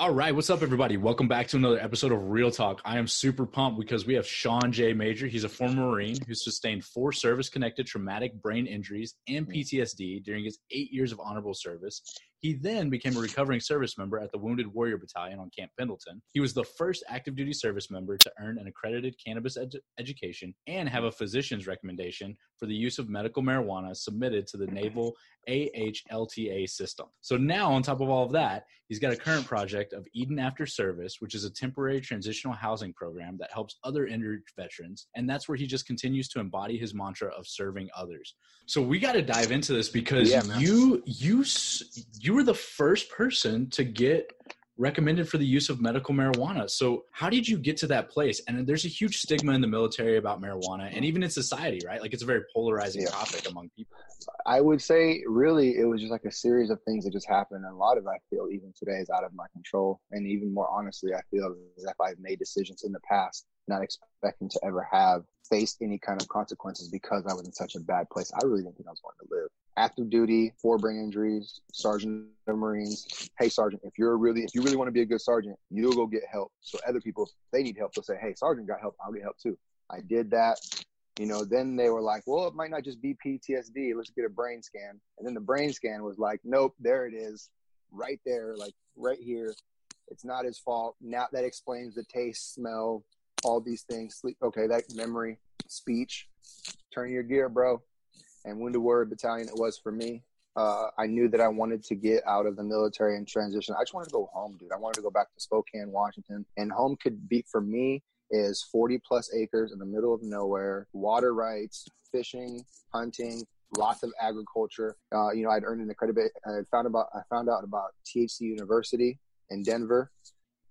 All right, what's up, everybody? Welcome back to another episode of Real Talk. I am super pumped because we have Sean J. Major. He's a former Marine who sustained four service connected traumatic brain injuries and mm. PTSD during his eight years of honorable service. He then became a recovering service member at the Wounded Warrior Battalion on Camp Pendleton. He was the first active duty service member to earn an accredited cannabis ed- education and have a physician's recommendation for the use of medical marijuana submitted to the Naval AHLTA system. So now, on top of all of that, he's got a current project of Eden After Service, which is a temporary transitional housing program that helps other injured veterans. And that's where he just continues to embody his mantra of serving others. So we got to dive into this because Yeah, you you s- you were the first person to get recommended for the use of medical marijuana. So how did you get to that place? And there's a huge stigma in the military about marijuana and even in society, right? Like it's a very polarizing Yeah. topic among people. I would say really it was just like a series of things that just happened. And a lot of it I feel even today is out of my control. And even more honestly, I feel as if I've made decisions in the past, not expecting to ever have faced any kind of consequences because I was in such a bad place. I really didn't think I was going to live. Active duty, four brain injuries, sergeant of Marines. Hey sergeant, if you're really if you really want to be a good sergeant, you'll go get help. So other people, they need help, they'll say, Hey, sergeant got help, I'll get help too. I did that you know, then they were like, well, it might not just be PTSD. Let's get a brain scan. And then the brain scan was like, nope, there it is, right there, like right here. It's not his fault. Now that explains the taste, smell, all these things. Sleep. Okay, that memory, speech. Turn your gear, bro. And Wounded Warrior Battalion, it was for me. Uh, I knew that I wanted to get out of the military and transition. I just wanted to go home, dude. I wanted to go back to Spokane, Washington. And home could be, for me, is 40 plus acres in the middle of nowhere, water rights, fishing, hunting, lots of agriculture. Uh, you know, I'd earned an accredited. I found about. I found out about THC University in Denver.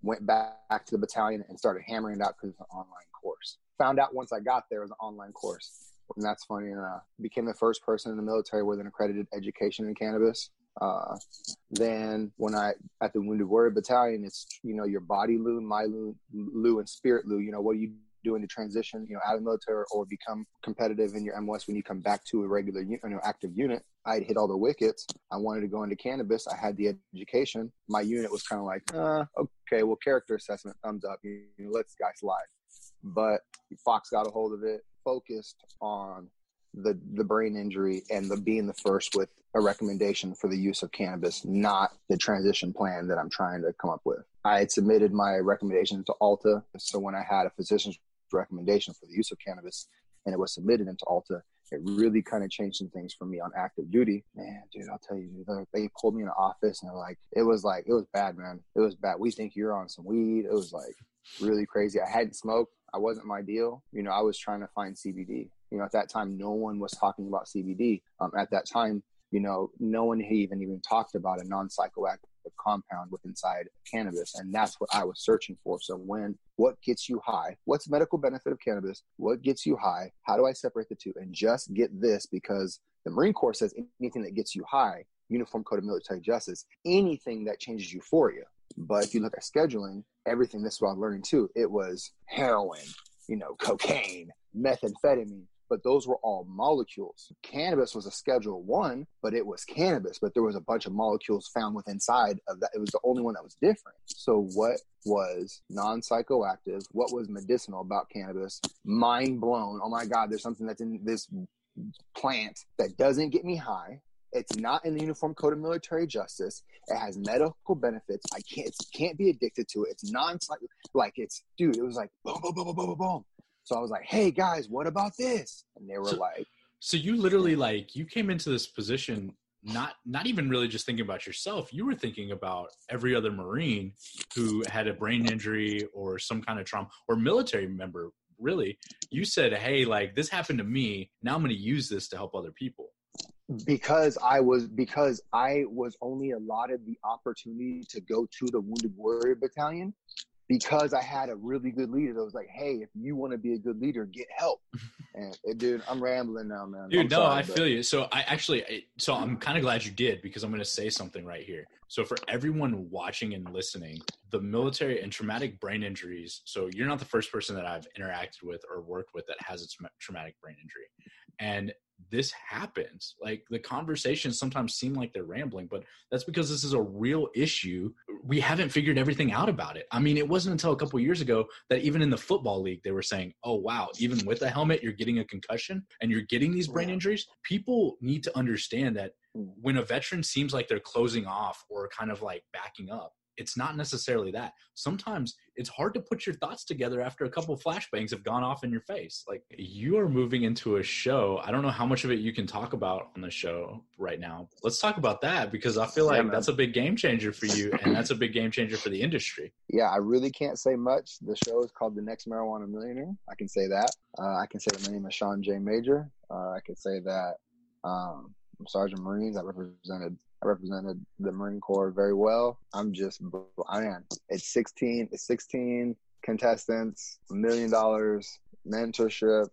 Went back to the battalion and started hammering it out because it's an online course. Found out once I got there it was an online course, and that's funny enough. Became the first person in the military with an accredited education in cannabis. Uh, then when I at the Wounded Warrior Battalion, it's you know your body Lou, my Lou, Lou, and spirit Lou. You know what are you doing to transition, you know, out of the military or become competitive in your MOS when you come back to a regular, you know, active unit. I'd hit all the wickets. I wanted to go into cannabis. I had the education. My unit was kind of like, uh, okay, well, character assessment, thumbs up. You, know, let's guys slide. But Fox got a hold of it, focused on the the brain injury and the being the first with a recommendation for the use of cannabis, not the transition plan that I'm trying to come up with. I had submitted my recommendation to AHLTA, so when I had a physician's recommendation for the use of cannabis and it was submitted into AHLTA, it really kind of changed some things for me on active duty. Man, dude, I'll tell you, they pulled me in office and they're like, it was like, it was bad, man. It was bad. We think you're on some weed. It was like really crazy. I hadn't smoked. I wasn't my deal. You know, I was trying to find CBD. You know, at that time, no one was talking about CBD. Um, at that time, you know, no one had even even talked about a non-psychoactive compound with inside cannabis, and that's what I was searching for. So, when what gets you high? What's medical benefit of cannabis? What gets you high? How do I separate the two? And just get this because the Marine Corps says anything that gets you high, Uniform Code of Military Justice, anything that changes euphoria. But if you look at scheduling, everything this I'm learning too. It was heroin, you know, cocaine, methamphetamine, but those were all molecules. Cannabis was a schedule one, but it was cannabis, but there was a bunch of molecules found within inside of that. It was the only one that was different. So what was non-psychoactive? What was medicinal about cannabis? Mind blown. Oh my God, there's something that's in this plant that doesn't get me high. It's not in the Uniform Code of Military Justice. It has medical benefits. I can't can't be addicted to it. It's non like it's dude. It was like boom, boom, boom, boom, boom, boom. So I was like, hey guys, what about this? And they were So- like, So you literally like you came into this position not not even really just thinking about yourself. You were thinking about every other Marine who had a brain injury or some kind of trauma or military member. Really, you said, "Hey, like this happened to me. Now I'm going to use this to help other people." Because I was because I was only allotted the opportunity to go to the Wounded Warrior Battalion because I had a really good leader that was like, "Hey, if you want to be a good leader, get help." and dude, I'm rambling now, man. Dude, I'm no, sorry, I but- feel you. So I actually, so I'm kind of glad you did because I'm going to say something right here. So for everyone watching and listening, the military and traumatic brain injuries. So you're not the first person that I've interacted with or worked with that has a traumatic brain injury, and this happens. Like the conversations sometimes seem like they're rambling, but that's because this is a real issue we haven't figured everything out about it. I mean, it wasn't until a couple years ago that even in the football league they were saying, "Oh wow, even with a helmet, you're getting a concussion and you're getting these brain injuries." People need to understand that when a veteran seems like they're closing off or kind of like backing up, it's not necessarily that. Sometimes it's hard to put your thoughts together after a couple flashbangs have gone off in your face. Like you are moving into a show. I don't know how much of it you can talk about on the show right now. Let's talk about that because I feel like that's a big game changer for you and that's a big game changer for the industry. Yeah, I really can't say much. The show is called The Next Marijuana Millionaire. I can say that. Uh, I can say that my name is Sean J. Major. Uh, I can say that um, I'm Sergeant Marines. I represented I represented the Marine Corps very well. I'm just I am. It's 16. It's 16 contestants, a million dollars, mentorship.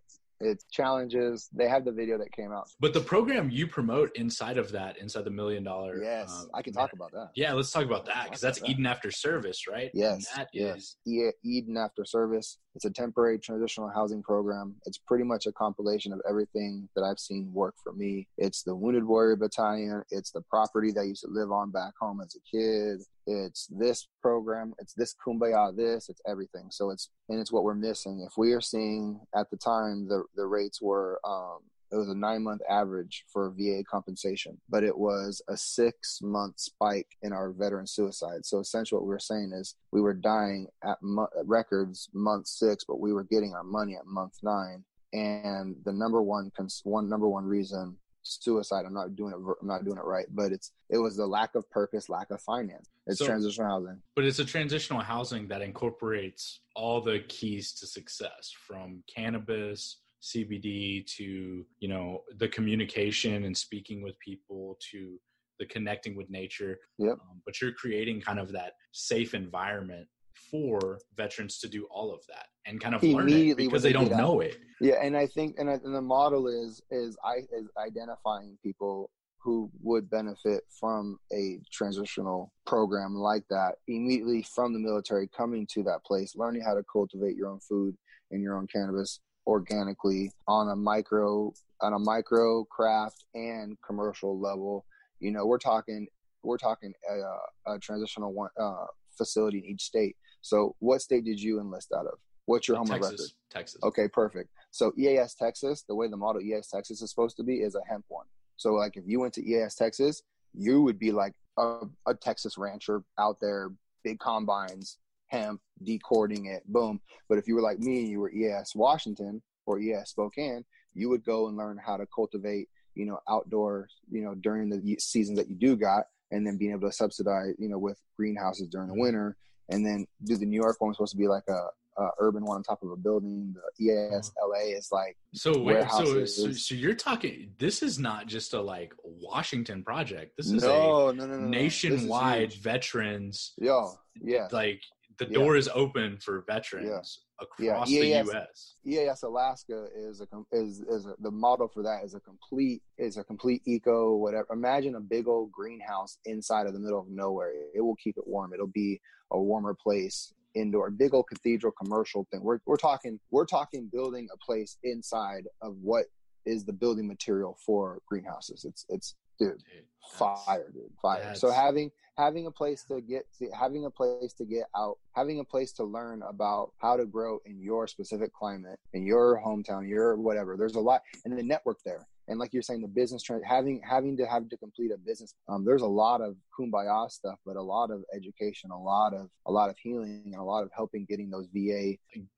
It's challenges. They have the video that came out. But the program you promote inside of that, inside the million dollar Yes, um, I can talk about that. Yeah, let's talk about that because that's that. Eden after service, right? And Yes, that yes. is- Eden After Service. It's a temporary transitional housing program. It's pretty much a compilation of everything that I've seen work for me. It's the Wounded Warrior Battalion. It's the property that I used to live on back home as a kid. It's this program. It's this Kumbaya this. It's everything. So it's and it's what we're missing. If we are seeing at the time the the rates were um, it was a nine month average for VA compensation, but it was a six month spike in our veteran suicide. So essentially, what we were saying is we were dying at mo- at records month six, but we were getting our money at month nine. And the number one cons- one number one reason suicide. I'm not doing it. I'm not doing it right, but it's it was the lack of purpose, lack of finance. It's So- transitional housing. But it's a transitional housing that incorporates all the keys to success from cannabis, CBD to, you know, the communication and speaking with people to the connecting with nature. Yep. Um, but you're creating kind of that safe environment for veterans to do all of that and kind of learn it because they they don't know it. Yeah, and I think and, I, and the model is is I is identifying people who would benefit from a transitional program like that immediately from the military coming to that place, learning how to cultivate your own food and your own cannabis organically on a micro on a micro craft and commercial level. You know, we're talking we're talking a, a transitional one, uh, facility in each state. So, what state did you enlist out of? What's your home of record? Texas, Texas. Okay, perfect. So EAS Texas, the way the model EAS Texas is supposed to be is a hemp one. So like if you went to EAS Texas, you would be like a, a Texas rancher out there, big combines, hemp, decording it, boom. But if you were like me and you were EAS Washington or EAS Spokane, you would go and learn how to cultivate, you know, outdoor, you know, during the seasons that you do got, and then being able to subsidize, you know, with greenhouses during the winter, and then do the New York one supposed to be like a uh, urban one on top of a building. The EAS LA is like So wait, so, so so you're talking. This is not just a like Washington project. This is no, a no, no, no, no. This is nationwide veterans. Yo, yeah, Like the Yeah. door is open for veterans Yeah, across EAS the U.S. EAS Alaska is a is is a, the model for that is a complete is a complete eco whatever. Imagine a big old greenhouse inside of the middle of nowhere. It will keep it warm. It'll be a warmer place indoor. Big old cathedral commercial thing. We're we're talking we're talking building a place inside of what is the building material for greenhouses. It's it's dude Dude, fire dude fire so having having a place to get to, having a place to get out having a place to learn about how to grow in your specific climate in your hometown your whatever there's a lot and the network there and like you're saying the business trend having having to have to complete a business um, there's a lot of kumbaya stuff but a lot of education a lot of a lot of healing and a lot of helping getting those va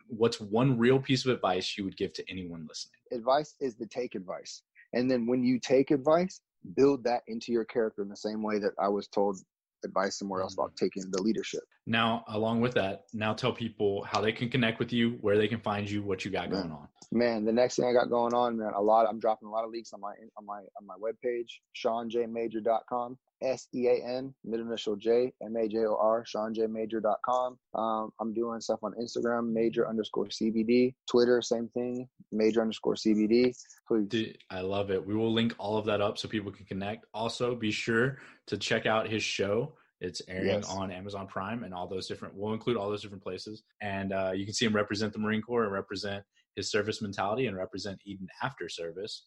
What's one real piece of advice you would give to anyone listening? advice is to take advice. And then when you take advice, build that into your character in the same way that I was told advice somewhere else about mm. taking the leadership. Now, along with that, now tell people how they can connect with you, where they can find you, what you got going on. Man, the next thing I got going on, man, a lot I'm dropping a lot of leaks on my on my on my webpage, SeanJMajor.com. S E A N, middle initial J, M A J O R, SeanJMajor.com. Um, I'm doing stuff on Instagram, major underscore CBD. Twitter, same thing, major underscore CBD. Please. Dude, I love it. We will link all of that up so people can connect. Also, be sure to check out his show. It's airing Yes. on Amazon Prime and all those different. We'll include all those different places, and uh, you can see him represent the Marine Corps and represent his service mentality and represent Eden after service.